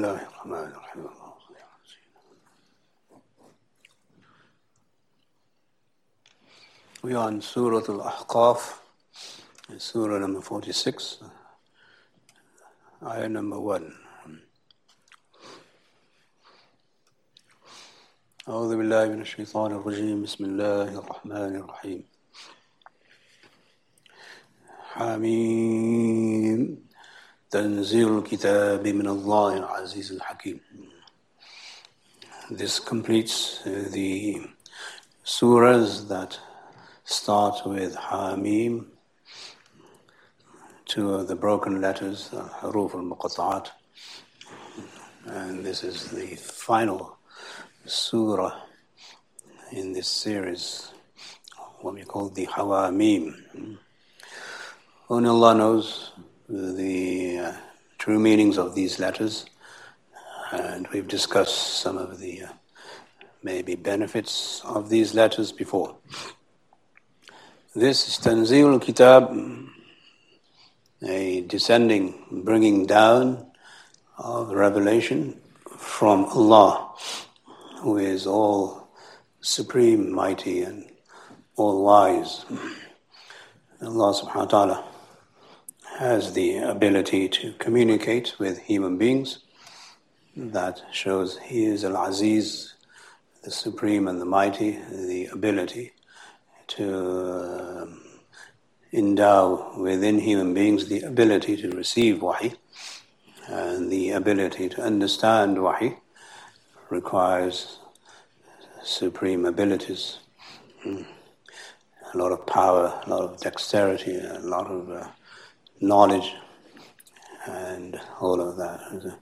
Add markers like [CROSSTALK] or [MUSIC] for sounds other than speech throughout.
الله الرحمن الرحيم We are on Surah Al-Ahqaf, Surah number 46, ayah number 1. أعوذ بالله من الشيطان الرجيم بسم الله الرحمن الرحيم حميم تنزيل الكتاب من الله العزيز الحكيم This completes the surahs that start with Hamim, two of the broken letters, Haruf al-Muqatta'at, and this is the final surah in this series, what we call the Hawamim. Only Allah knows the uh, true meanings of these letters, and we've discussed some of the uh, maybe benefits of these letters before. This is Tanzil Kitab, a descending, bringing down of revelation from Allah, who is all supreme, mighty, and all wise. Allah subhanahu wa ta'ala has the ability to communicate with human beings. That shows He is Al Aziz, the Supreme and the Mighty, the ability to um, endow within human beings the ability to receive Wahi and the ability to understand Wahi requires supreme abilities. Mm. A lot of power, a lot of dexterity, a lot of uh, knowledge, and all of that.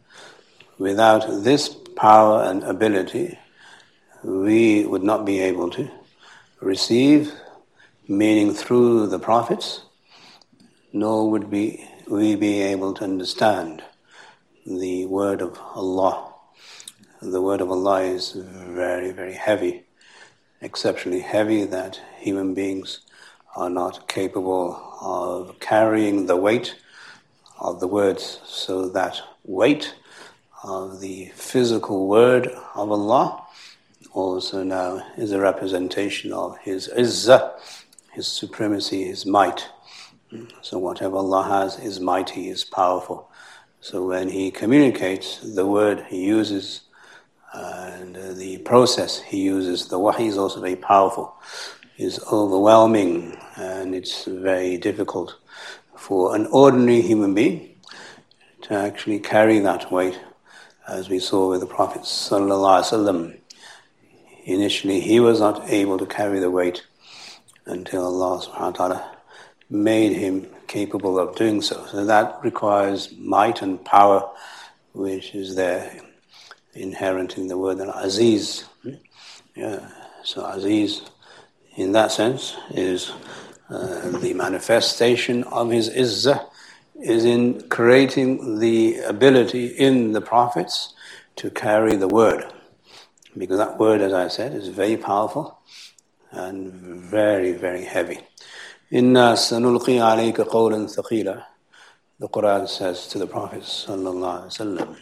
Without this power and ability, we would not be able to receive meaning through the prophets, nor would be, we be able to understand the word of Allah. The word of Allah is very, very heavy, exceptionally heavy that human beings are not capable of carrying the weight of the words, so that weight of the physical word of Allah also now is a representation of His izzah, His supremacy, His might. So whatever Allah has is mighty, is powerful. So when He communicates, the word He uses uh, and uh, the process He uses, the wahi is also very powerful is overwhelming and it's very difficult for an ordinary human being to actually carry that weight, as we saw with the Prophet. Initially, he was not able to carry the weight until Allah subhanahu wa ta'ala made him capable of doing so. So that requires might and power, which is there inherent in the word al-aziz. Yeah. So aziz in that sense, is uh, the manifestation of his izzah is in creating the ability in the prophets to carry the word. Because that word, as I said, is very powerful and very, very heavy. Inna sanulqi alayka qawlan thaqila. The Quran says to the Prophet sallallahu.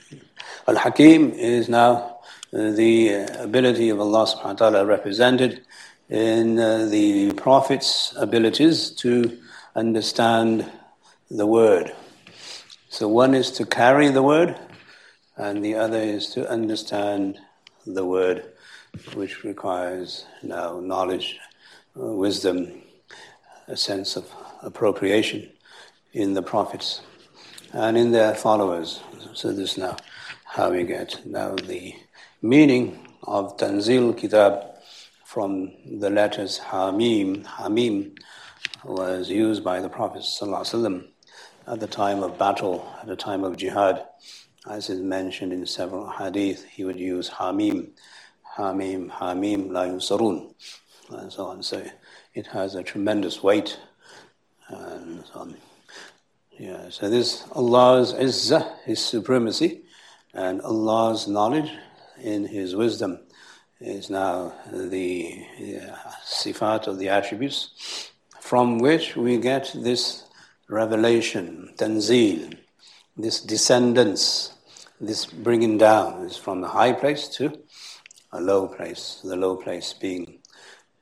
Al-Hakim is now the ability of Allah subhanahu wa ta'ala represented in uh, the prophet's abilities to understand the word. So one is to carry the word, and the other is to understand the word, which requires now knowledge, uh, wisdom, a sense of appropriation in the prophets and in their followers. So this is now how we get now the meaning of Tanzil Kitab from the letters Hamim. Hamim was used by the Prophet ﷺ at the time of battle, at the time of jihad. As is mentioned in several hadith, he would use Hamim, Hamim, Hamim, La Yusarun, and so on. So it has a tremendous weight, and so on. Yeah, so this Allah's izzah, His supremacy, and Allah's knowledge in His wisdom is now the uh, sifat of the attributes from which we get this revelation, tanzil, this descendance this bringing down is from the high place to a low place. The low place being,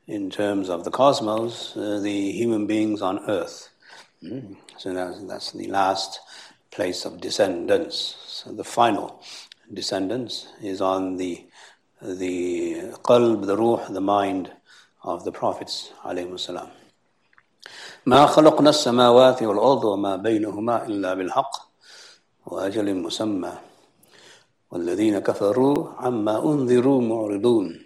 in terms of the cosmos, uh, the human beings on earth. Mm. So that's, that's the last place of descendants. So the final descendants is on the the qalb, the ruh, the mind of the prophets عليهم السلام. ما خلقنا السماوات والأرض وما بينهما إلا بالحق وأجل مسمى والذين كفروا عما أنذروا معرضون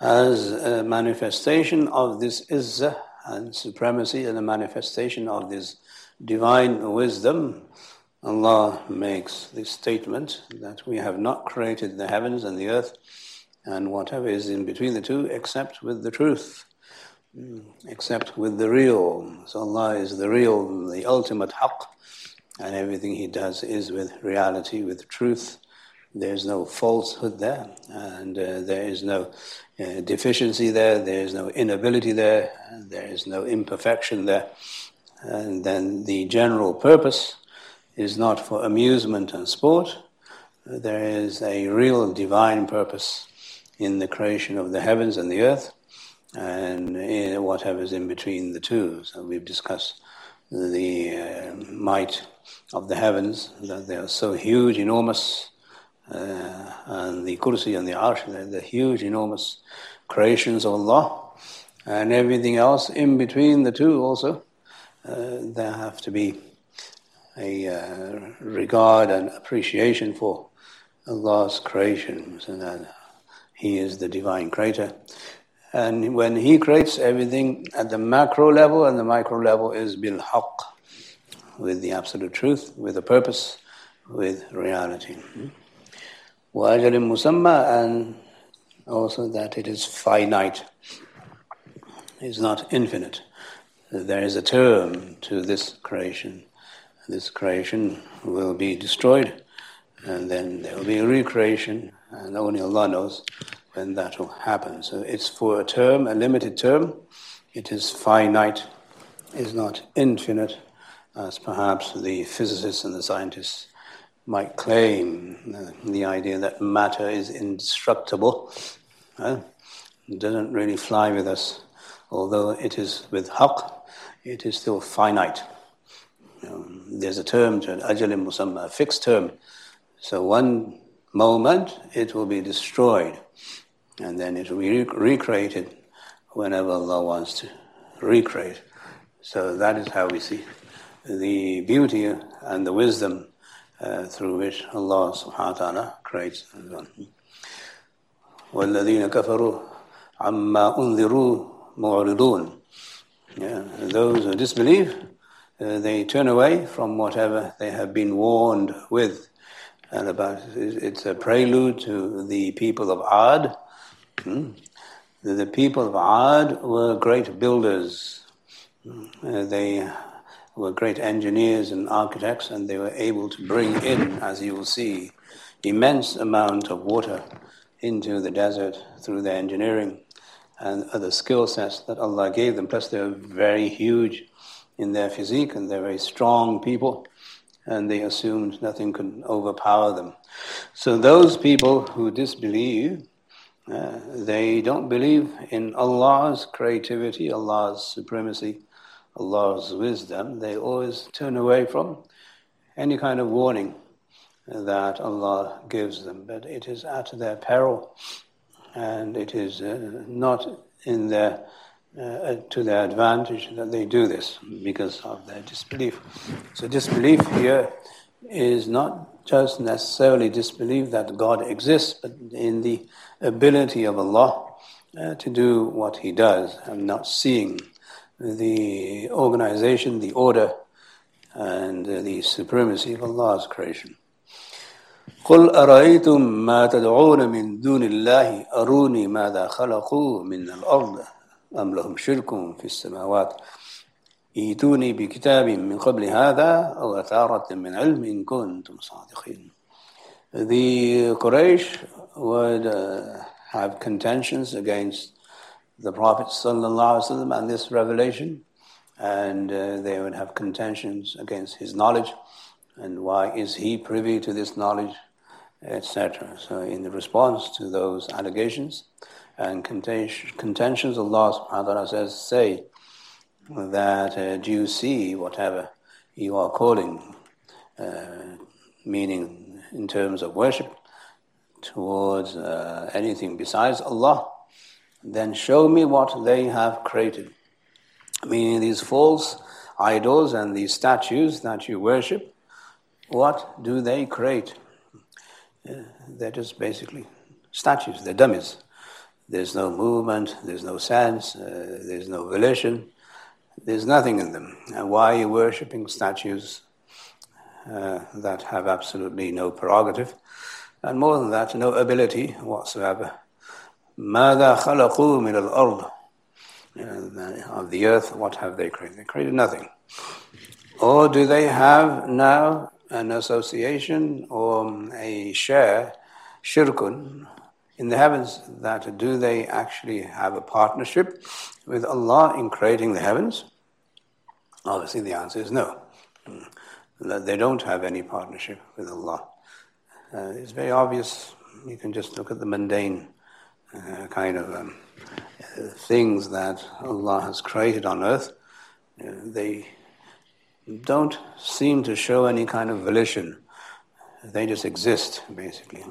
as a manifestation of this izzah and supremacy and a manifestation of this divine wisdom, Allah makes the statement that we have not created the heavens and the earth and whatever is in between the two except with the truth, except with the real. So Allah is the real, the ultimate haqq, and everything He does is with reality, with truth. There's no falsehood there, and uh, there is no uh, deficiency there, there is no inability there, there is no imperfection there. And then the general purpose is not for amusement and sport, there is a real divine purpose in the creation of the heavens and the earth and in whatever's in between the two. So we've discussed the uh, might of the heavens, that they are so huge, enormous, uh, and the kursi and the arsh, the, the huge, enormous creations of Allah, and everything else in between the two also. Uh, there have to be a uh, regard and appreciation for Allah's creations and that He is the divine creator. And when He creates everything at the macro level and the micro level is bil haqq, with the absolute truth, with a purpose, with reality. Wajalim musamma, and also that it is finite, it's not infinite. There is a term to this creation this creation will be destroyed, and then there will be a recreation, and only Allah knows when that will happen. So it's for a term, a limited term. It is finite, is not infinite, as perhaps the physicists and the scientists might claim uh, the idea that matter is indestructible uh, doesn't really fly with us. Although it is with haqq, it is still finite. Um, there's a term to an ajalim musamma, a fixed term. So one moment it will be destroyed, and then it will be recreated whenever Allah wants to recreate. So that is how we see the beauty and the wisdom uh, through which Allah subhanahu wa ta'ala creates. وَالَّذِينَ كَفَرُوا عَمَّا أُنذِرُوا مُعْرِضُونَ Those who disbelieve, uh, they turn away from whatever they have been warned with. And about it's a prelude to the people of Ad. Hmm? The people of Ad were great builders. Uh, they were great engineers and architects, and they were able to bring in, as you will see, immense amount of water into the desert through their engineering and other skill sets that Allah gave them. Plus, they were very huge in their physique and they're very strong people, and they assumed nothing could overpower them. So, those people who disbelieve, uh, they don't believe in Allah's creativity, Allah's supremacy, Allah's wisdom, they always turn away from any kind of warning that Allah gives them. But it is at their peril, and it is uh, not in their uh, to their advantage that they do this because of their disbelief. So disbelief here is not just necessarily disbelief that God exists, but in the ability of Allah uh, to do what He does, and not seeing the organization, the order, and the supremacy of Allah's creation. قل أرأيتم ما تدعون من دون الله أروني ماذا خلقوا من الأرض أم لهم شرك في السماوات ايتوني بكتاب من قبل هذا أو أثارة من علم إن كنتم صادقين The Quraysh would uh, have contentions against the Prophet ﷺ and this revelation, and uh, they would have contentions against his knowledge. And why is he privy to this knowledge? Etc. So, in the response to those allegations and contentions, of Allah subhanahu wa ta'ala says, Say that uh, do you see whatever you are calling, uh, meaning in terms of worship, towards uh, anything besides Allah? Then show me what they have created. Meaning these false idols and these statues that you worship, what do they create? Uh, they're just basically statues, they're dummies. There's no movement, there's no sense, uh, there's no volition, there's nothing in them. And why are you worshipping statues uh, that have absolutely no prerogative? And more than that, no ability whatsoever. ماذا خلقوا من الأرض of the earth, what have they created? They created nothing. Or do they have now an association or a share, shirkun, in the heavens? That do they actually have a partnership with Allah in creating the heavens? Obviously, the answer is no. They don't have any partnership with Allah. Uh, it's very obvious. You can just look at the mundane uh, kind of um, things that Allah has created on earth, they don't seem to show any kind of volition. They just exist, basically.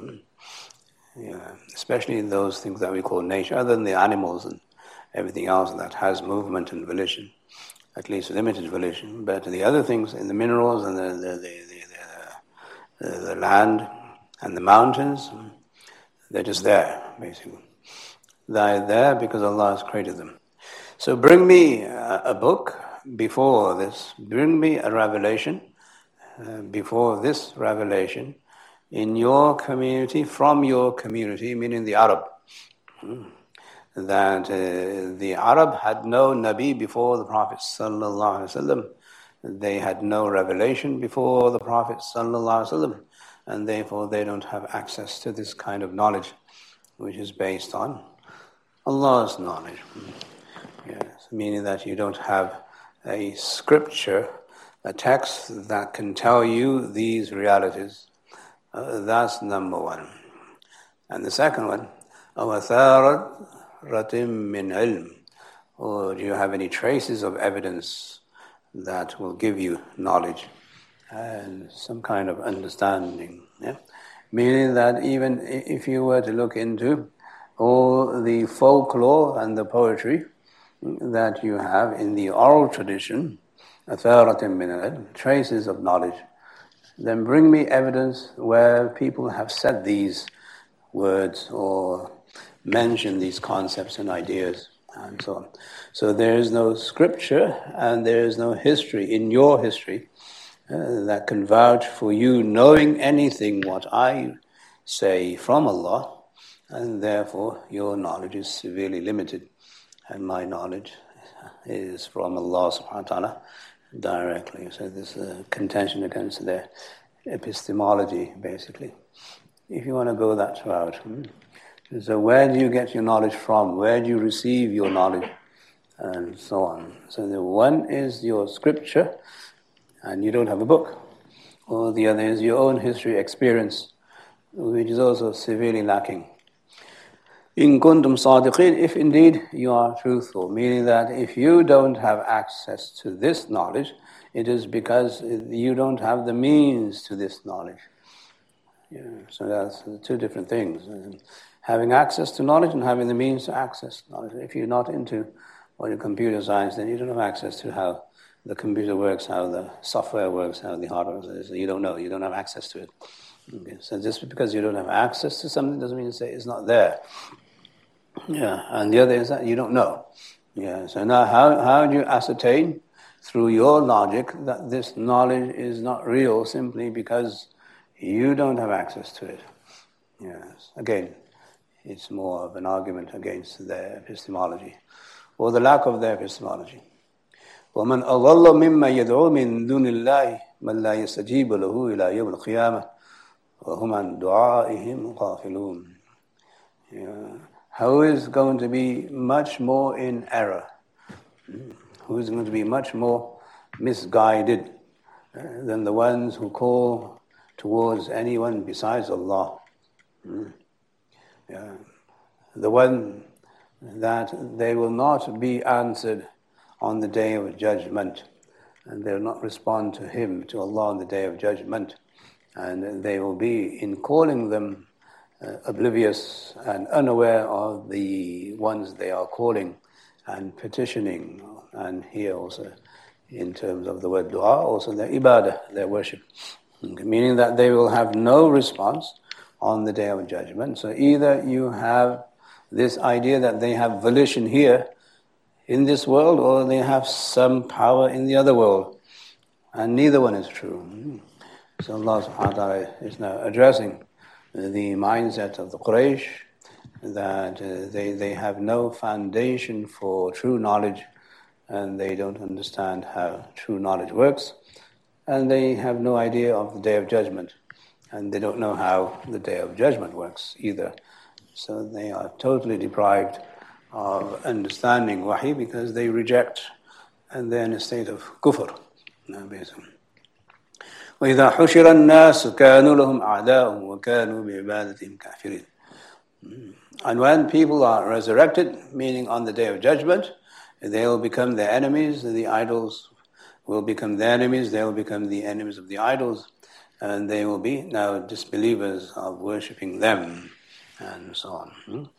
Yeah, especially in those things that we call nature, other than the animals and everything else that has movement and volition, at least limited volition. But the other things, in the minerals and the, the, the, the, the land and the mountains, they're just there, basically. They're there because Allah has created them. So bring me a, a book before this, bring me a revelation uh, before this revelation in your community, from your community, meaning the Arab. Hmm. That uh, the Arab had no Nabi before the Prophet sallallahu. They had no revelation before the Prophet sallallahu and therefore they don't have access to this kind of knowledge, which is based on Allah's knowledge. Yes, meaning that you don't have a scripture, a text that can tell you these realities. That's number one. And the second one, ratim min ilm. Or do you have any traces of evidence that will give you knowledge and some kind of understanding? Yeah? Meaning that even if you were to look into all the folklore and the poetry that you have in the oral tradition, traces of knowledge, then bring me evidence where people have said these words or mentioned these concepts and ideas and so on. So there is no scripture and there is no history in your history uh, that can vouch for you knowing anything what I say from Allah and therefore your knowledge is severely limited. And my knowledge is from Allah subhanahu wa ta'ala directly. So there's a contention against their epistemology, basically. If you want to go that route. Hmm? So where do you get your knowledge from? Where do you receive your knowledge? And so on. So the one is your scripture, and you don't have a book. Or the other is your own history experience, which is also severely lacking. In kuntum sadiqin, if indeed you are truthful, meaning that if you don't have access to this knowledge, it is because you don't have the means to this knowledge. Yeah, so that's two different things. Having access to knowledge and having the means to access knowledge. If you're not into or your computer science, then you don't have access to how the computer works, how the software works, how the hardware works. You don't know. You don't have access to it. Okay. So just because you don't have access to something doesn't mean it's not there. Yeah, and the other is that you don't know. Yeah, so now how, how do you ascertain through your logic that this knowledge is not real simply because you don't have access to it? Yes, again, it's more of an argument against their epistemology or the lack of their epistemology. ومن أضل مما يدعو من دون الله من لا يستجيب له إلى يوم القيامة وهم عن دعائهم غافلون. Yeah who is going to be much more in error, who is going to be much more misguided uh, than the ones who call towards anyone besides Allah. Mm. Yeah. The one that they will not be answered on the day of judgment, and they will not respond to Him, to Allah on the day of judgment, and they will be in calling them uh, oblivious and unaware of the ones they are calling and petitioning, and here also in terms of the word dua, also their ibadah, their worship, meaning that they will have no response on the day of judgment. So either you have this idea that they have volition here in this world, or they have some power in the other world, and neither one is true. So Allah subhanahu wa ta'ala is now addressing the mindset of the Quraysh that uh, they, they have no foundation for true knowledge and they don't understand how true knowledge works and they have no idea of the day of judgment and they don't know how the day of judgment works either. So they are totally deprived of understanding wahi because they reject and they're in a state of kufr. basically. وإذا حشر الناس كانوا لهم أعداء وكانوا بعبادتهم كافرين And when people are resurrected, meaning on the day of judgment, they will become their enemies, the idols will become their enemies, they will become the enemies of the idols, and they will be now disbelievers of worshipping them, and so on.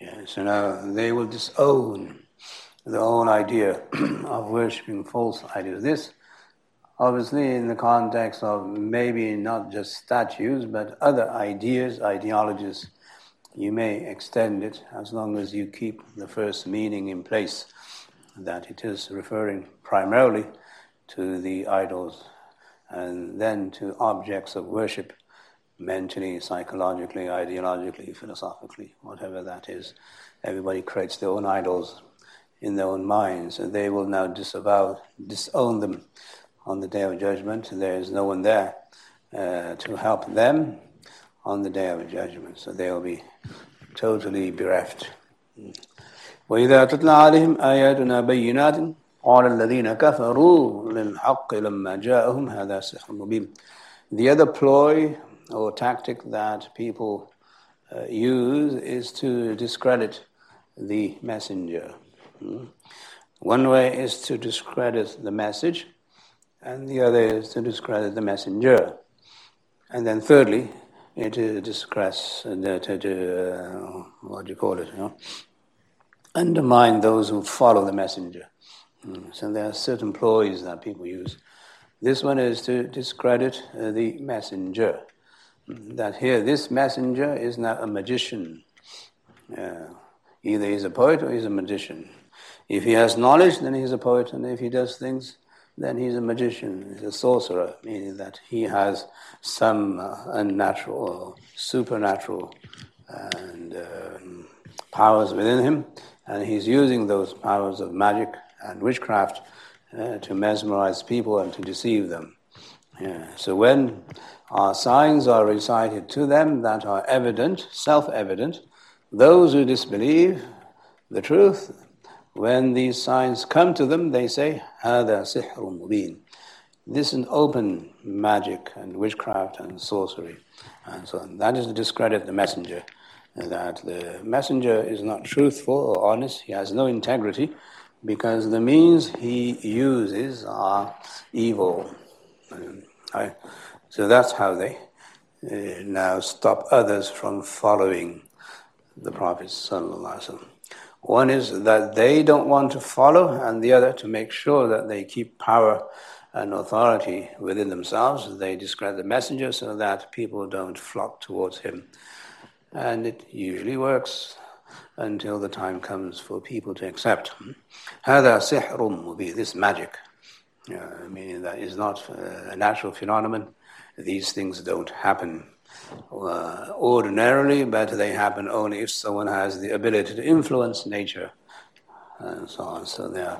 Yeah, so now they will disown the whole idea [CLEARS THROAT] of worshipping false idols. This obviously in the context of maybe not just statues, but other ideas, ideologies. You may extend it as long as you keep the first meaning in place, that it is referring primarily to the idols and then to objects of worship, mentally, psychologically, ideologically, philosophically, whatever that is. Everybody creates their own idols in their own minds, and they will now disavow, disown them on the day of judgment. There is no one there uh, to help them on the day of judgment. So they will be totally bereft. وإذا تتلى عليهم آياتنا بينات قال الذين كفروا للحق لما جاءهم هذا سحر مبين. The other ploy or tactic that people uh, use is to discredit the messenger. Hmm? One way is to discredit the message, and the other is to discredit the messenger. And then thirdly, it is discredit, uh, to, to uh, what do you call it, you know, undermine those who follow the messenger. Mm. So there are certain ploys that people use. This one is to discredit uh, the messenger. Mm. That here, this messenger is not a magician. Uh, either he's a poet or he's a magician. If he has knowledge, then he's a poet, and if he does things then he's a magician, he's a sorcerer, meaning that he has some uh, unnatural or supernatural and um, powers within him, and he's using those powers of magic and witchcraft uh, to mesmerize people and to deceive them. Yeah. So when our signs are recited to them that are evident, self-evident, those who disbelieve the truth, when these signs come to them, they say, هذا سحر مبين. This is open magic and witchcraft and sorcery and so on. That is to discredit the messenger. That the messenger is not truthful or honest, he has no integrity because the means he uses are evil. So that's how they uh, now stop others from following the Prophet. Sallallahu Alaihi Wasallam. One is that they don't want to follow, and the other to make sure that they keep power and authority within themselves. They discredit the messenger so that people don't flock towards him. And it usually works until the time comes for people to accept. هذا سحر مبين, this magic, uh, meaning that is not a natural phenomenon. These things don't happen uh, ordinarily, but they happen only if someone has the ability to influence nature and so on. So there are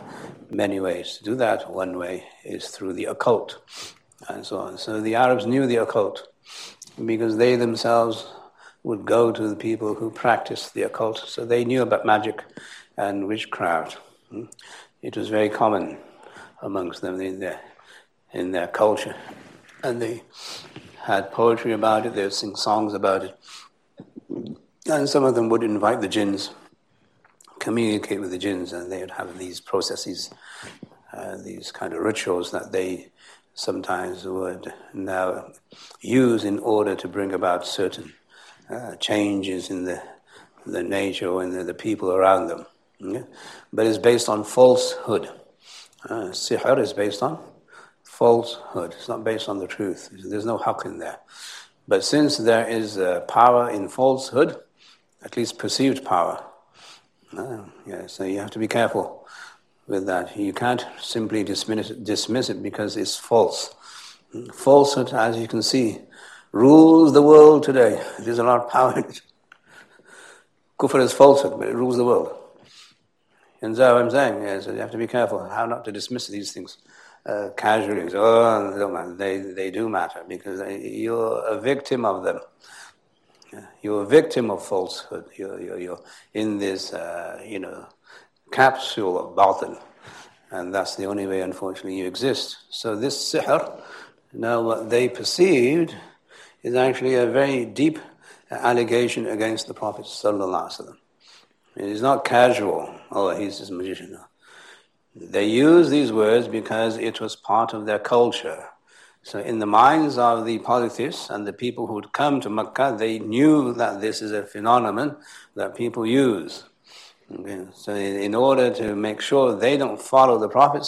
many ways to do that. One way is through the occult and so on. So the Arabs knew the occult because they themselves would go to the people who practiced the occult. So they knew about magic and witchcraft. It was very common amongst them. They, in their culture. And they had poetry about it, they'd sing songs about it. And some of them would invite the jinns, communicate with the jinns, and they would have these processes, uh, these kind of rituals that they sometimes would now use in order to bring about certain uh, changes in the, the nature or in the, the people around them. Yeah? But it's based on falsehood. Uh, sihr is based on falsehood. It's not based on the truth. There's no haqq in there. But since there is uh, power in falsehood, at least perceived power, uh, yeah, so you have to be careful with that. You can't simply dismiss it, dismiss it because it's false. Falsehood, as you can see, rules the world today. There's a lot of power in it. Kufr is falsehood, but it rules the world. And so I'm saying is you have to be careful how not to dismiss these things uh, casually. Oh, they, they do matter because you're a victim of them. You're a victim of falsehood. You're, you're, you're in this, uh, you know, capsule of batil. And that's the only way, unfortunately, you exist. So this sihr, now what they perceived is actually a very deep allegation against the Prophet Sallallahu It is not casual, oh, he's this magician. They use these words because it was part of their culture. So, in the minds of the polytheists and the people who would come to Mecca, they knew that this is a phenomenon that people use. Okay. So, in order to make sure they don't follow the Prophet,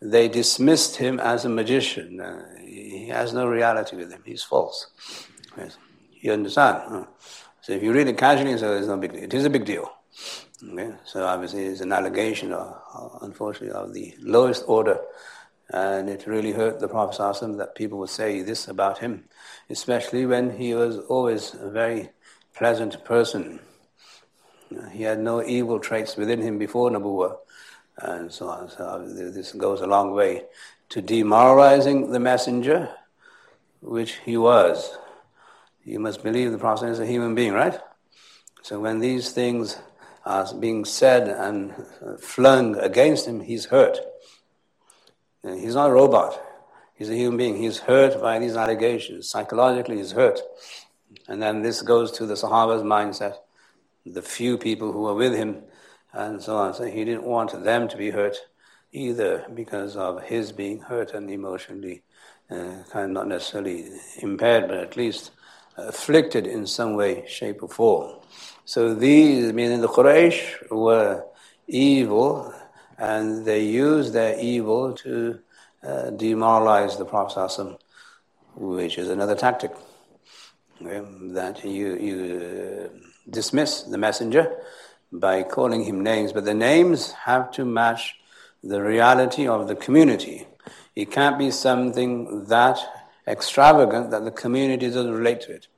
they dismissed him as a magician. Uh, he has no reality with him, he's false. Yes. You understand? So, if you read it casually, so there's no big deal. It is a big deal. Okay? So, obviously, it's an allegation, of, unfortunately, of the lowest order. And it really hurt the Prophet that people would say this about him, especially when he was always a very pleasant person. He had no evil traits within him before Nabuwa, and so on. So this goes a long way to demoralizing the messenger, which he was. You must believe the Prophet is a human being, right? So when these things are being said and flung against him, he's hurt. He's not a robot. He's a human being. He's hurt by these allegations. Psychologically, he's hurt. And then this goes to the Sahaba's mindset, the few people who were with him, and so on. So he didn't want them to be hurt either because of his being hurt and emotionally uh, kind of not necessarily impaired, but at least afflicted in some way, shape, or form. So these, meaning the Quraysh, were evil and they used their evil to uh, demoralize the Prophet, which is another tactic. that you, you uh, dismiss the messenger by calling him names, but the names have to match the reality of the community. It can't be something that extravagant that the community doesn't relate to it.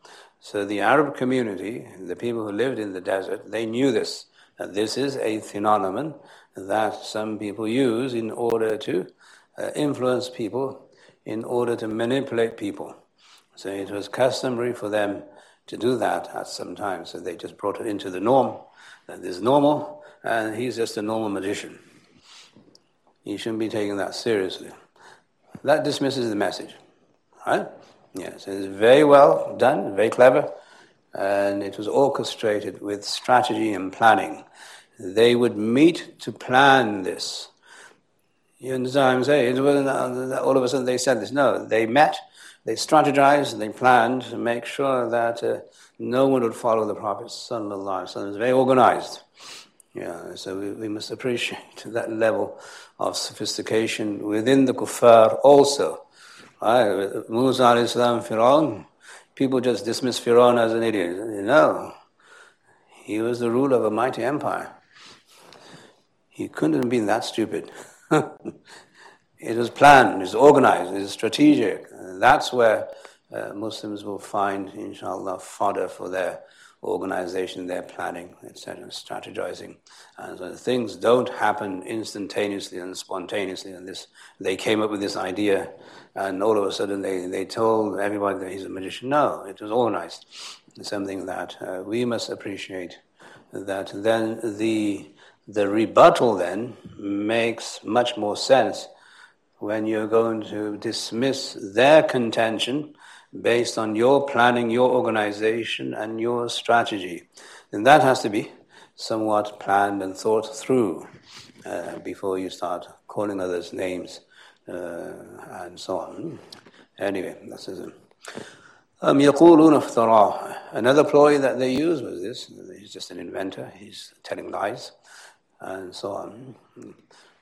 So the Arab community, the people who lived in the desert, they knew this, this is a phenomenon that some people use in order to uh, influence people, in order to manipulate people. So it was customary for them to do that at some time. So they just brought it into the norm, that is normal, and he's just a normal magician. You shouldn't be taking that seriously. That dismisses the message. Right? Yes, it's very well done, very clever, and it was orchestrated with strategy and planning they would meet to plan this. You understand what I'm saying? It all of a sudden they said this. No, they met, they strategized, and they planned to make sure that uh, no one would follow the Prophet. So It was very organized. Yeah, so we, we must appreciate [LAUGHS] that level of sophistication within the kuffar also. Musa al-Islam, Firaun, people just dismiss Firaun as an idiot. No, he was the ruler of a mighty empire. He couldn't have been that stupid. [LAUGHS] it was planned, it was organized, it was strategic. That's where uh, Muslims will find, inshallah, fodder for their organization, their planning, etc., strategizing. And so things don't happen instantaneously and spontaneously. And this, they came up with this idea, and all of a sudden they, they told everybody that he's a magician. No, it was organized. It's something that uh, we must appreciate. That then the the rebuttal then makes much more sense when you're going to dismiss their contention based on your planning, your organization, and your strategy, then that has to be somewhat planned and thought through uh, before you start calling others names uh, and so on. Anyway, that's it. Um, Another ploy that they use was this. He's just an inventor. He's telling lies and so on.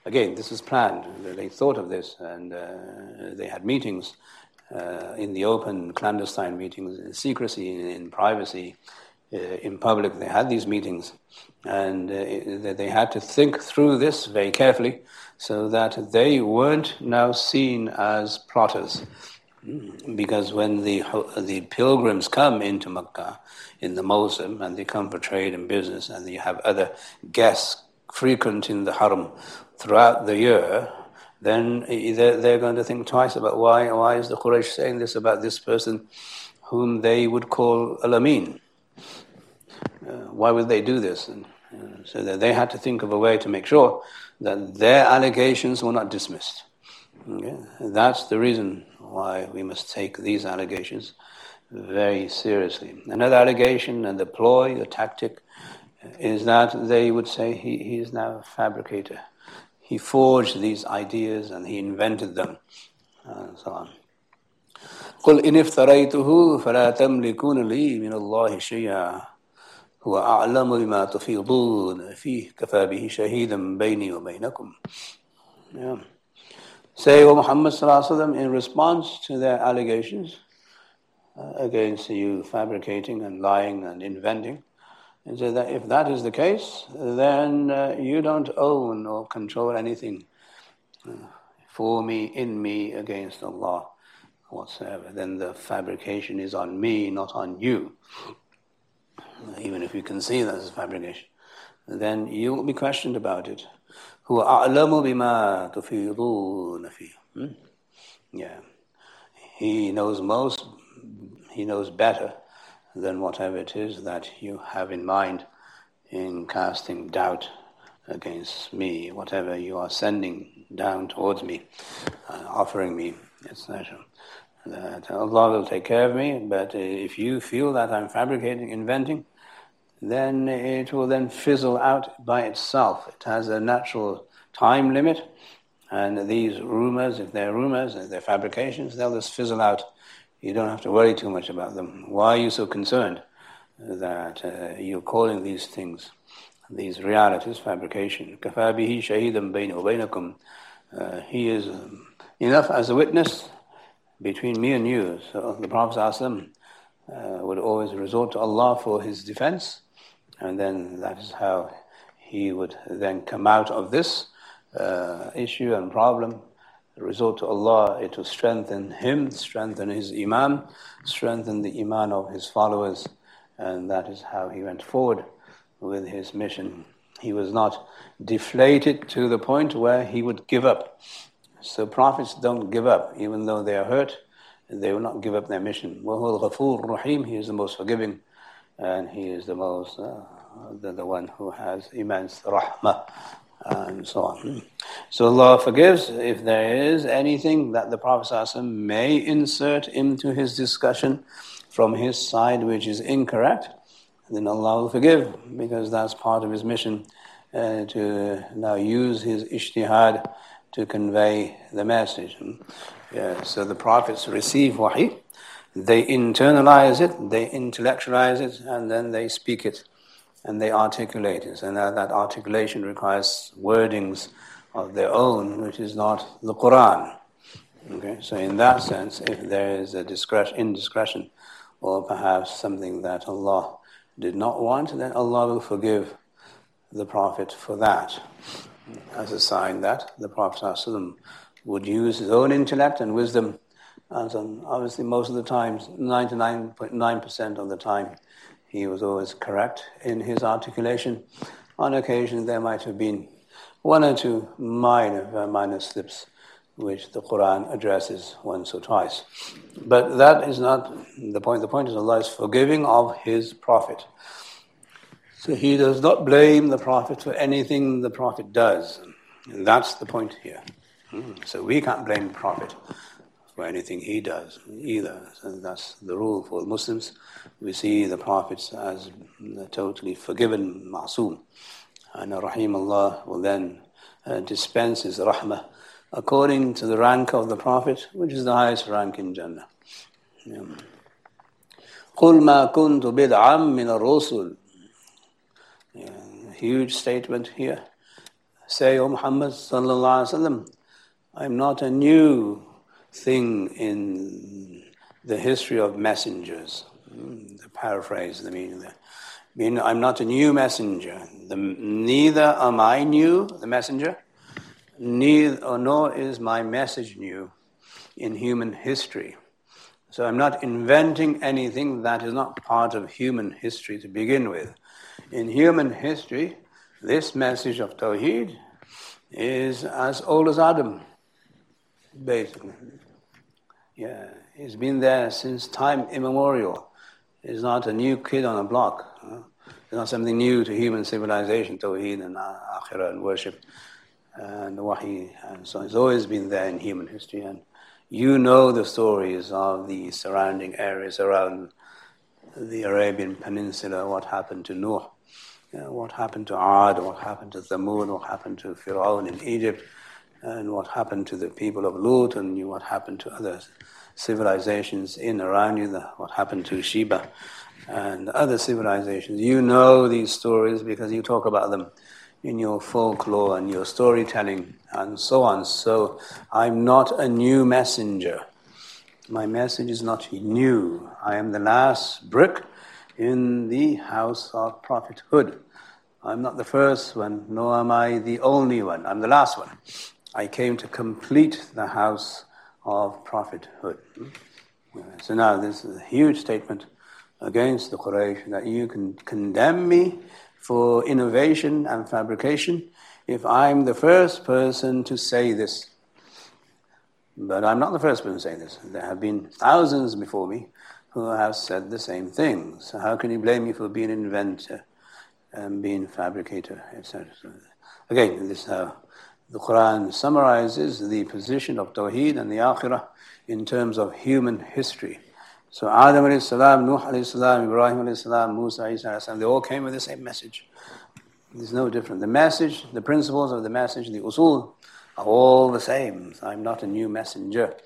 Again, this is planned. They thought of this and uh, they had meetings uh, in the open, clandestine meetings, in secrecy, in, in privacy, uh, in public. They had these meetings and uh, they had to think through this very carefully so that they weren't now seen as plotters. Hmm. Because when the, the pilgrims come into Mecca in the mawsim and they come for trade and business and you have other guests frequent in the haram throughout the year, then they're, going to think twice about why, why is the Quraysh saying this about this person whom they would call Al-Amin? Uh, why would they do this? And, uh, so that they had to think of a way to make sure that their allegations were not dismissed. Okay? That's the reason why we must take these allegations very seriously. Another allegation and the ploy, the tactic, is that they would say he, he is now a fabricator He forged these ideas and he invented them, and so on. قل إن افتريته فلا تملكون لي من الله شيئا هو أعلم بما تفيضون فيه كفى به شهيدا بيني وبينكم yeah. Say, O Muhammad in response to their allegations uh, against you fabricating and lying and inventing, and say that if that is the case, then uh, you don't own or control anything uh, for me, in me, against Allah whatsoever. Then the fabrication is on me, not on you even if you can see that as fabrication, then you will be questioned about it. Who أعلم بما تفيضون فيه. Yeah. He knows most, he knows better than whatever it is that you have in mind in casting doubt against me, whatever you are sending down towards me, uh, offering me, etc that Allah will take care of me, but if you feel that I'm fabricating, inventing, then it will then fizzle out by itself. It has a natural time limit, and these rumors, if they're rumors, if they're fabrications, they'll just fizzle out you don't have to worry too much about them. Why are you so concerned that uh, you're calling these things, these realities, fabrication? Kafabihi shahidam bayna uh, He is um, enough as a witness between me and you. So the Prophet uh, would always resort to Allah for his defense, and then that is how he would then come out of this uh, issue and problem Resort to Allah, it will strengthen him, strengthen his Iman, strengthen the Iman of his followers, and that is how he went forward with his mission. He was not deflated to the point where he would give up. So prophets don't give up, even though they are hurt, they will not give up their mission. He is the most forgiving, and He is the most, uh, the, the one who has immense rahmah, and so on. So Allah forgives if there is anything that the Prophet may insert into his discussion from his side which is incorrect, then Allah will forgive because that's part of his mission uh, to now use his ijtihad to convey the message. Yeah, so the prophets receive wahi, they internalize it, they intellectualize it, and then they speak it and they articulate it. And that, that articulation requires wordings of their own, which is not the Quran. Okay, so in that sense, if there is a discretion, indiscretion, or perhaps something that Allah did not want, then Allah will forgive the Prophet for that as a sign that the Prophet would use his own intellect and wisdom. And obviously, most of the times, 99.9% of the time, he was always correct in his articulation. On occasion, there might have been one or two minor, uh, minor slips which the Quran addresses once or twice. But that is not the point. The point is Allah is forgiving of His Prophet. So he does not blame the Prophet for anything the Prophet does. And that's the point here. Hmm. So we can't blame the Prophet for anything he does either. So that's the rule for Muslims. We see the prophets as totally forgiven, masoom. And Rahim Allah will then uh, dispense his rahmah according to the rank of the Prophet, which is the highest rank in Jannah. قُلْ مَا كُنْتُ بِدْعًا مِنَ الرُّسُلِ Huge statement here. Say, O Muhammad sallallahu alaihi wasallam, I'm not a new thing in the history of messengers. Hmm, the paraphrase, the meaning there. I Mean, I'm not a new messenger. The, neither am I new, the messenger, neither, nor is my message new in human history. So I'm not inventing anything that is not part of human history to begin with. In human history, this message of Tawheed is as old as Adam, basically. Yeah, he's been there since time immemorial. He's not a new kid on a block. It's not something new to human civilization, Tawheed and uh, Akhirah and worship and Wahi and so. It's always been there in human history. And you know the stories of the surrounding areas around the Arabian Peninsula, what happened to Nuh, you know, what happened to Ad, what happened to Thamud, what happened to Fir'aun in Egypt and what happened to the people of Lut and what happened to other civilizations in around you, what happened to Sheba and other civilizations. You know these stories because you talk about them in your folklore and your storytelling and so on. So I'm not a new messenger. My message is not new. I am the last brick in the house of prophethood. I'm not the first one, nor am I the only one. I'm the last one. I came to complete the house of prophethood. So now this is a huge statement against the Quraysh that you can condemn me for innovation and fabrication if I'm the first person to say this. But I'm not the first person to say this. There have been thousands before me who have said the same thing. So how can you blame me for being an inventor and being a fabricator, etc.? Again, this is how the Quran summarizes the position of Tawheed and the Akhirah in terms of human history. So Adam alayhi salam, Nuh alayhi salam, Ibrahim alayhi salam, Musa alayhi salam, they all came with the same message. There's no different. The message, the principles of the message, the usul, are all the same. I'm not a new messenger.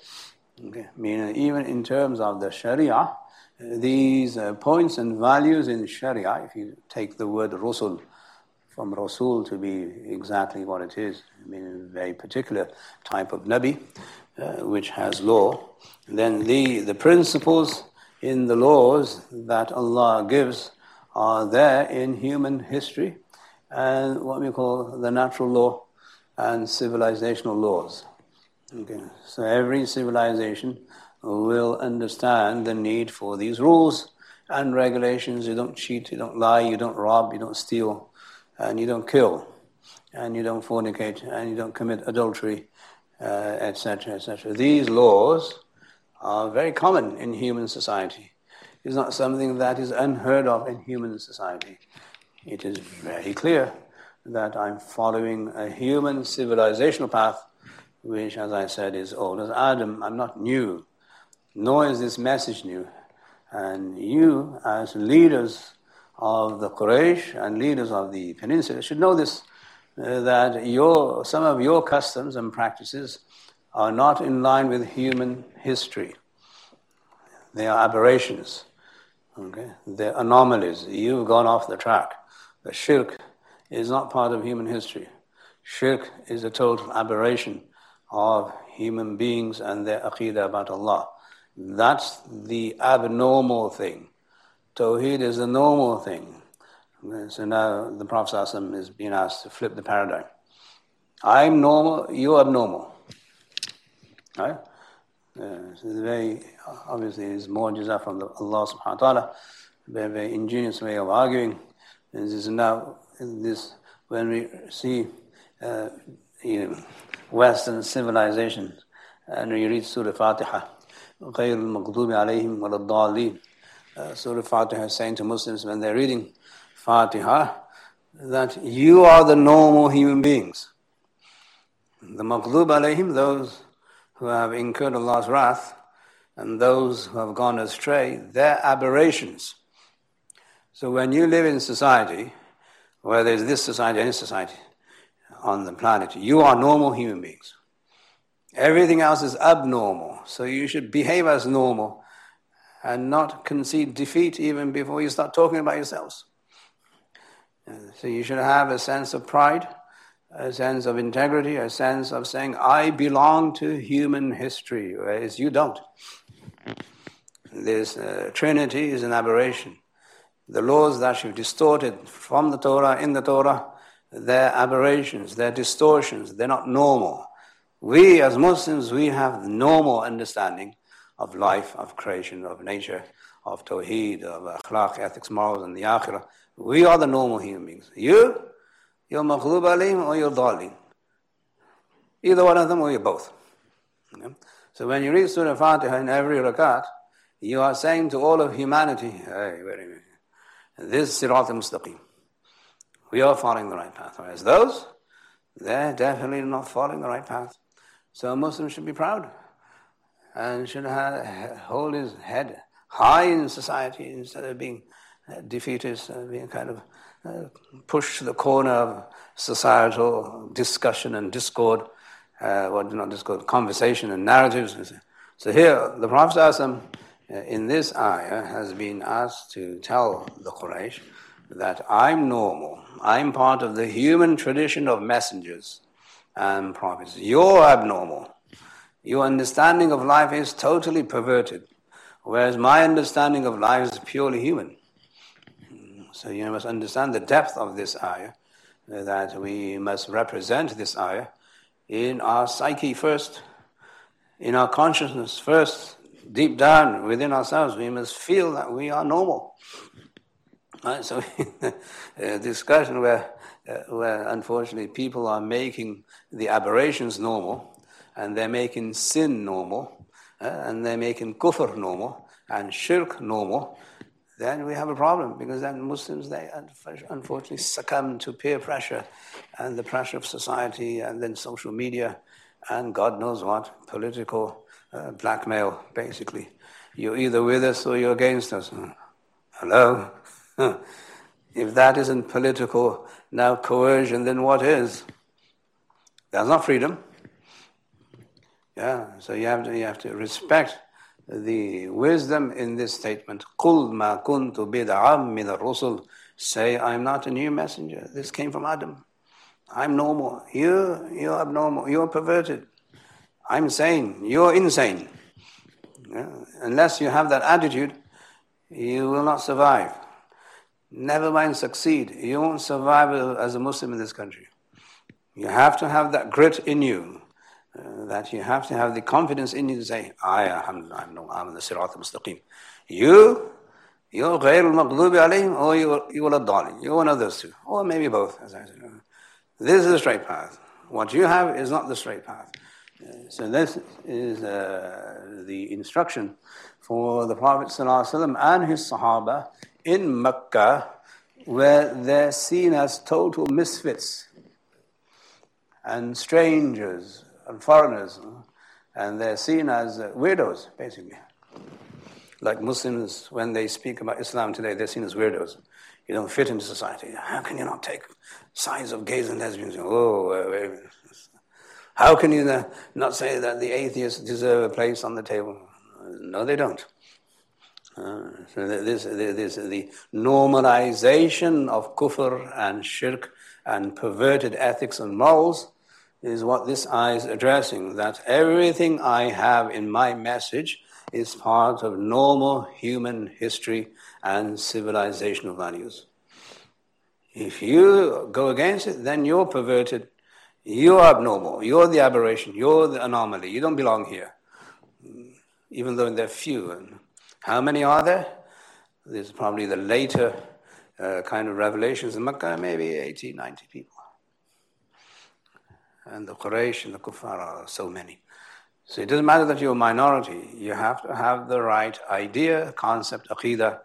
Okay. Meaning, even in terms of the Sharia, these uh, points and values in Sharia, if you take the word Rusul, from Rasul to be exactly what it is. I mean, a very particular type of Nabi, uh, which has law. then the, the principles in the laws that Allah gives are there in human history and what we call the natural law and civilizational laws. Okay. So every civilization will understand the need for these rules and regulations. You don't cheat, you don't lie, you don't rob, you don't steal, and you don't kill, and you don't fornicate, and you don't commit adultery, etc., uh, etc. Et These laws are very common in human society. It's not something that is unheard of in human society. It is very clear that I'm following a human civilizational path, which, as I said, is old as Adam. I'm not new, nor is this message new. And you, as leaders of the Quraysh and leaders of the peninsula should know this uh, that your, some of your customs and practices are not in line with human history. They are aberrations. Okay? They're anomalies. You've gone off the track. The shirk is not part of human history. Shirk is a total aberration of human beings and their aqidah about Allah. That's the abnormal thing. Tawheed is a normal thing. So now the Prophet is being asked to flip the paradigm. I'm normal, you're abnormal. Right? Uh, so it's very, obviously, it's more jaza from Allah subhanahu wa ta'ala. Very, very ingenious way of arguing. And this is now, this, when we see uh, you know, Western civilization, and we read Surah Fatiha, غير المغضوب عليهم ولا الضالين uh, Surah Fatiha is saying to Muslims when they're reading Fatiha that you are the normal human beings. The maghdub alayhim, those who have incurred Allah's wrath, and those who have gone astray, they're aberrations. So when you live in society, where there's this society, any society on the planet, you are normal human beings. Everything else is abnormal. So you should behave as normal and not concede defeat even before you start talking about yourselves. So you should have a sense of pride, a sense of integrity, a sense of saying, I belong to human history, whereas you don't. This uh, Trinity is an aberration. The laws that you've distorted from the Torah, in the Torah, they're aberrations, they're distortions, they're not normal. We as Muslims, we have normal understanding of life, of creation, of nature, of tawheed, of akhlaq, ethics, morals, and the akhirah. We are the normal human beings. You, you're maghdub alim or you're dalim. Either one of them or you're both. Okay? So when you read Surah Fatiha in every rakat, you are saying to all of humanity, hey, wait a minute, this is Sirat al-Mustaqim. We are following the right path. Whereas those, they're definitely not following the right path. So a Muslim should be proud and should hold his head high in society instead of being defeatist, uh, being kind of uh, pushed to the corner of societal discussion and discord, uh, well, not discord, conversation and narratives. So here, the Prophet uh, in this ayah has been asked to tell the Quraysh that I'm normal, I'm part of the human tradition of messengers and prophets. You're abnormal. Your understanding of life is totally perverted, whereas my understanding of life is purely human. So you must understand the depth of this ayah, that we must represent this ayah in our psyche first, in our consciousness first, deep down within ourselves. We must feel that we are normal. Right? So, [LAUGHS] a discussion where uh, where unfortunately people are making the aberrations normal, and they're making sin normal, uh, and they're making kufr normal, and shirk normal, then we have a problem because then Muslims, they unfortunately succumb to peer pressure and the pressure of society and then social media and God knows what, political uh, blackmail, basically. You're either with us or you're against us. Hello? [LAUGHS] if that isn't political now coercion, then what is? That's not freedom. Yeah, so you have to, you have to respect the wisdom in this statement. قُلْ مَا كُنْتُ بِدْعًا مِنَ الرُّسُلِ Say, I'm not a new messenger. This came from Adam. I'm normal. You, you're abnormal. You're perverted. I'm sane. You're insane. Yeah? Unless you have that attitude, you will not survive. Never mind succeed. You won't survive as a Muslim in this country. You have to have that grit in you. Uh, that you have to have the confidence in you to say, I, alhamdulillah, I'm, no, I'm the Sirat al-Mustaqim. You, you're غير المغلوب عليهم or you, you will adali. You're one of those two. Or maybe both, as I said. This is the straight path. What you have is not the straight path. Uh, so this is uh, the instruction for the Prophet ﷺ and his Sahaba in Mecca where they're seen as total misfits and strangers and foreigners, and they're seen as uh, weirdos, basically. Like Muslims, when they speak about Islam today, they're seen as weirdos. You don't fit into society. How can you not take sides of gays and lesbians? Oh, how can you not say that the atheists deserve a place on the table? No, they don't. Uh, so this, this, the normalization of kufr and shirk and perverted ethics and morals is what this ayah is addressing. That everything I have in my message is part of normal human history and civilizational values. If you go against it, then you're perverted, you're abnormal, you're the aberration, you're the anomaly, you don't belong here. Even though they're few. And how many are there? This is probably the later uh, kind of revelations in Mecca, maybe 80, 90 people. And the Quraysh and the Kuffar are so many. So it doesn't matter that you're a minority, you have to have the right idea, concept, aqidah,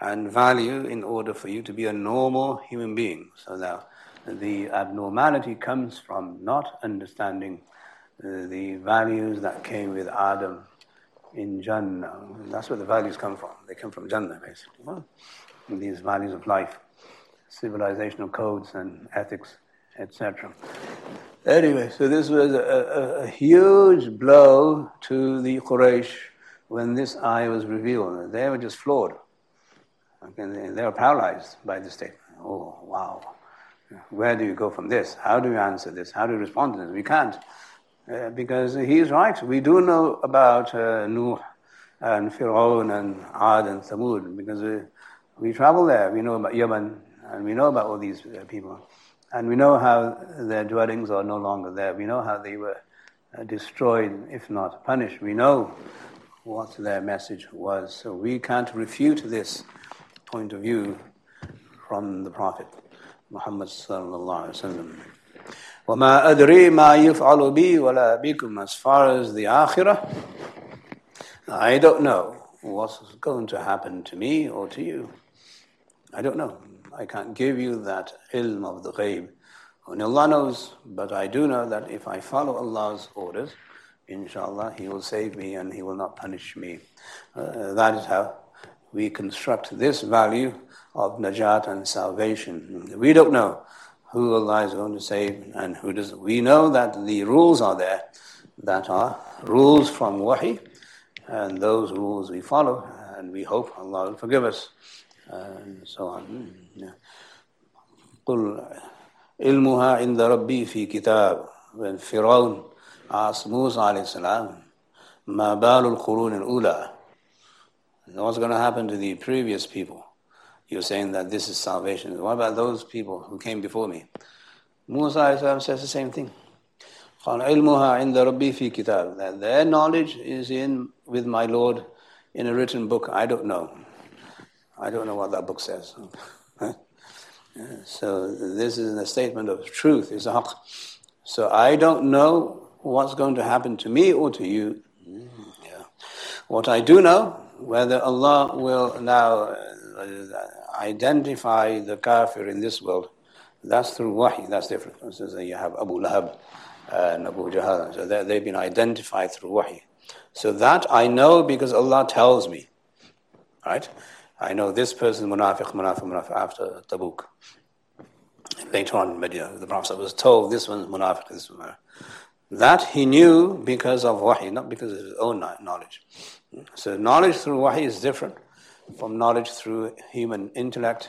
and value in order for you to be a normal human being. So now, the abnormality comes from not understanding uh, the values that came with Adam in Jannah. That's where the values come from. They come from Jannah, basically. Well, these values of life, civilizational codes and ethics, etc. Anyway, so this was a, a, a, huge blow to the Quraysh when this ayah was revealed. They were just floored. They were paralyzed by this statement. Oh, wow. Where do you go from this? How do you answer this? How do you respond to this? We can't. Uh, because he's right. We do know about uh, Nuh and Fir'aun and Ad and Thamud because we, we travel there. We know about Yemen and we know about all these uh, people. And we know how their dwellings are no longer there. We know how they were uh, destroyed, if not punished. We know what their message was. So we can't refute this point of view from the Prophet Muhammad sallallahu alaihi wasallam. وما أدري ما يفعل بي ولا بكم as far as the akhirah I don't know what's going to happen to me or to you I don't know I can't give you that ilm of the ghaib only Allah knows but I do know that if I follow Allah's orders inshallah He will save me and He will not punish me. Uh, that is how we construct this value of najat and salvation. We don't know who Allah is going to save and who doesn't. We know that the rules are there that are rules from Wahi, and those rules we follow, and we hope Allah will forgive us, and so on. قل علمها عند ربي في كتاب when Firaun asked Musa alayhi salam ما بال القرون الأولى what's going to happen to the previous people you're saying that this is salvation. What about those people who came before me? Musa says the same thing. That their knowledge is in with my Lord in a written book. I don't know. I don't know what that book says. so this is a statement of truth, is. So I don't know what's going to happen to me or to you. What I do know, whether Allah will now uh, identify the kafir in this world, that's through wahi, that's different. For instance, you have Abu Lahab and Abu Jahl, so they've been identified through wahi. So that I know because Allah tells me, right? I know this person munafiq, munafiq, munafiq after Tabuk. Later on in Medina, the Prophet was told this one's munafiq, this one. That he knew because of wahi, not because of his own knowledge. So knowledge through wahi is different from knowledge through human intellect,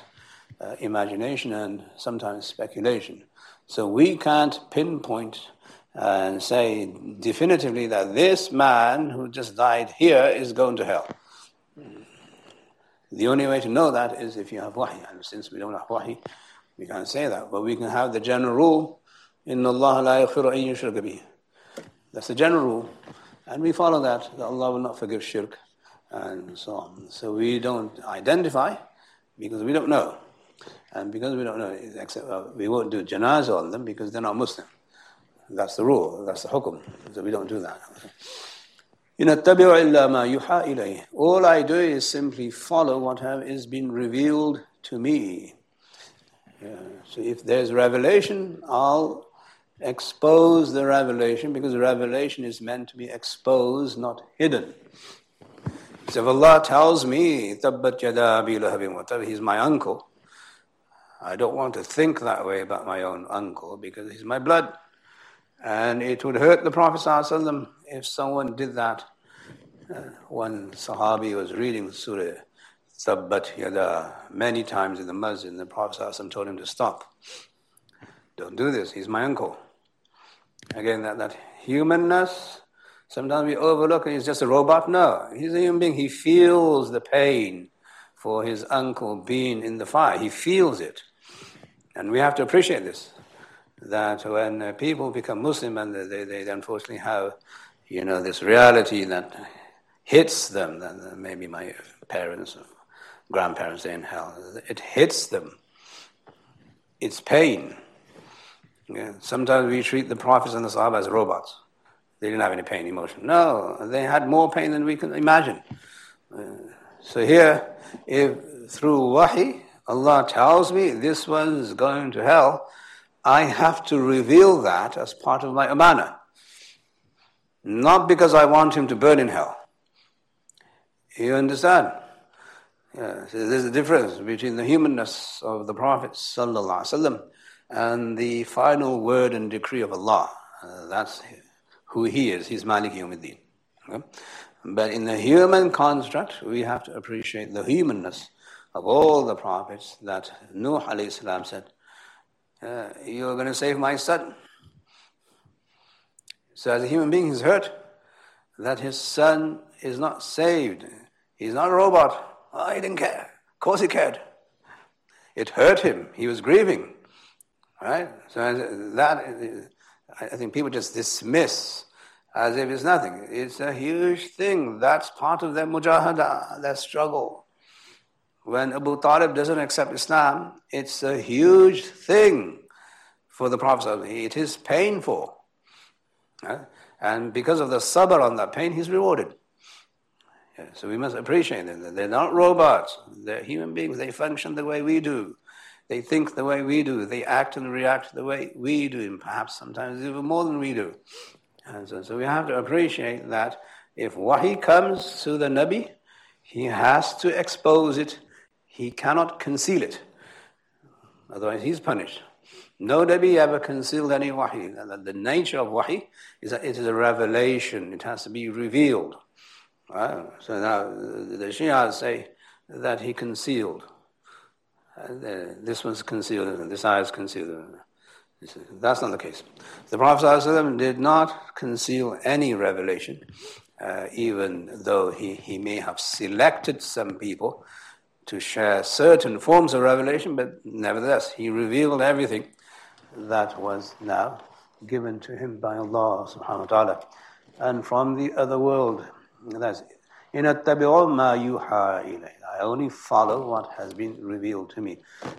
uh, imagination, and sometimes speculation. So we can't pinpoint and say definitively that this man who just died here is going to hell. The only way to know that is if you have wahi. And since we don't have wahi, we can't say that. But we can have the general rule, إِنَّ اللَّهَ لَا يَغْفِرُ أَن يُشْرَكَ بِهِ That's the general rule. And we follow that, that Allah will not forgive shirk and so on. So we don't identify because we don't know. And because we don't know, except, uh, we won't do janazah on them because they're not Muslim. That's the rule, that's the hukum. So we don't do that. All I do is simply follow what has been revealed to me. Yeah. So if there's revelation, I'll expose the revelation because revelation is meant to be exposed, not hidden. So if Allah tells me, Tabbat yada he's my uncle, I don't want to think that way about my own uncle because he's my blood. And it would hurt the Prophet if someone did that. Uh, one Sahabi was reading Surah Tabbat Yada many times in the masjid, the Prophet told him to stop. Don't do this, he's my uncle. Again, that, that humanness Sometimes we overlook and he's just a robot. No, he's a human being. He feels the pain for his uncle being in the fire. He feels it. And we have to appreciate this. That when uh, people become Muslim and they, they, they, unfortunately have, you know, this reality that hits them, that maybe my parents or grandparents are in hell, it hits them. It's pain. Yeah. Sometimes we treat the prophets and the Sahaba as robots. They didn't have any pain, emotion. No, they had more pain than we can imagine. Uh, so here, if through wahi, Allah tells me this one's going to hell, I have to reveal that as part of my amana. Not because I want him to burn in hell. You understand? Yeah, there's a difference between the humanness of the Prophet and the final word and decree of Allah. Uh, that's who he is. He's Malik Yawmiddin. Okay? But in the human construct, we have to appreciate the humanness of all the prophets that Nuh said, uh, You're going to save my son. So, as a human being, he's hurt that his son is not saved. He's not a robot. Oh, he didn't care. Of course, he cared. It hurt him. He was grieving. Right? So, that, I think people just dismiss as if it's nothing. It's a huge thing. That's part of their mujahada, their struggle. When Abu Talib doesn't accept Islam, it's a huge thing for the Prophet. It is painful. And because of the sabr on that pain, he's rewarded. Yeah, so we must appreciate them. They're not robots. They're human beings. They function the way we do. They think the way we do. They act and react the way we do, and perhaps sometimes even more than we do. And so, so we have to appreciate that if wahi comes to the Nabi, he has to expose it. He cannot conceal it. Otherwise, he's punished. No Nabi ever concealed any wahi. The nature of wahi is that it is a revelation. It has to be revealed. So now the Shia say that he concealed. Uh, this was concealed, this ayah is concealed. That's not the case. The Prophet ﷺ did not conceal any revelation, uh, even though he, he may have selected some people to share certain forms of revelation, but nevertheless, he revealed everything that was now given to him by Allah subhanahu wa ta'ala. And from the other world, that's in ma yuha I only follow what has been revealed to me.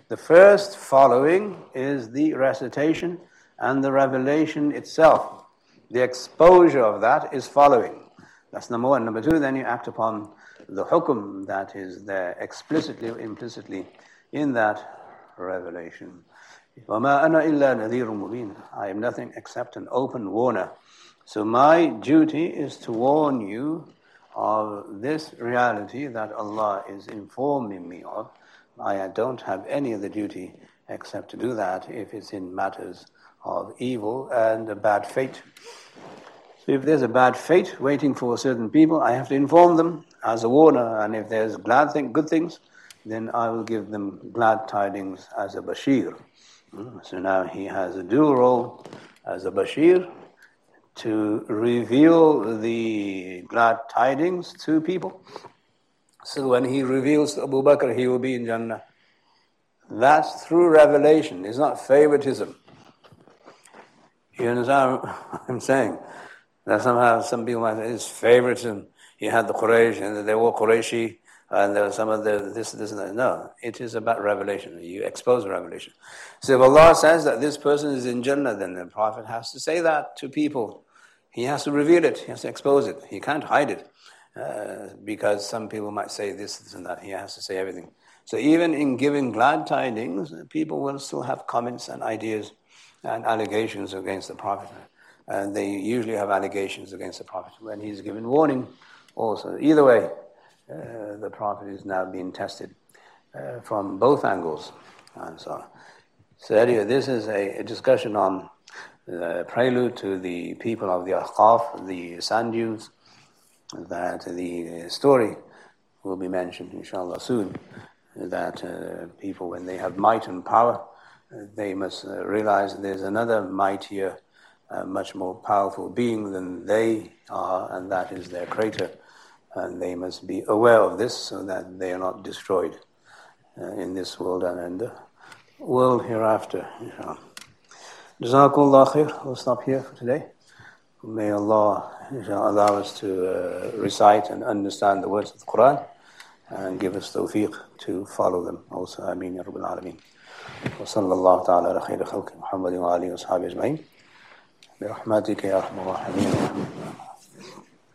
The first following is the recitation and the revelation itself. The exposure of that is following. That's number one. Number two, then you act upon the hukum that is there explicitly or implicitly in that revelation. I am nothing except an open warner. So my duty is to warn you of this reality that Allah is informing me of. I don't have any other duty except to do that if it's in matters of evil and a bad fate. So if there's a bad fate waiting for certain people, I have to inform them as a warner, and if there's glad thing, good things, then I will give them glad tidings as a bashir. Hmm, so now he has a dual role as a bashir to reveal the glad tidings to people. So when he reveals to Abu Bakr, he will be in Jannah. That's through revelation. It's not favoritism. You understand what I'm saying? That somehow some people might say it's favoritism. You had the Quraysh and they were Qurayshi and there was some of the this, this, and that. No, it is about revelation. You expose revelation. So if Allah says that this person is in Jannah, then the Prophet has to say that to people. He has to reveal it. He has to expose it. He can't hide it. Uh, because some people might say this, this, and that. He has to say everything. So even in giving glad tidings, people will still have comments and ideas and allegations against the Prophet. And they usually have allegations against the Prophet when he's given warning also. Either way, uh, the Prophet is now being tested uh, from both angles. And so, so anyway, this is a, a discussion on the prelude to the people of the Ahqaf, the sand dunes, that the story will be mentioned, inshallah, soon. That uh, people, when they have might and power, they must uh, realize there's another mightier, uh, much more powerful being than they are, and that is their creator. And they must be aware of this so that they are not destroyed uh, in this world and in the world hereafter. Inshallah. Jazakallah khair. We'll stop here for today. May Allah allow us to uh, recite and understand the words of the Quran and give us tawfiq to follow them. Also, Ameen Ya Rabbil Alameen. وصلى الله تعالى على خير خلق محمد وآله وصحبه أجمعين برحمتك يا أرحم الراحمين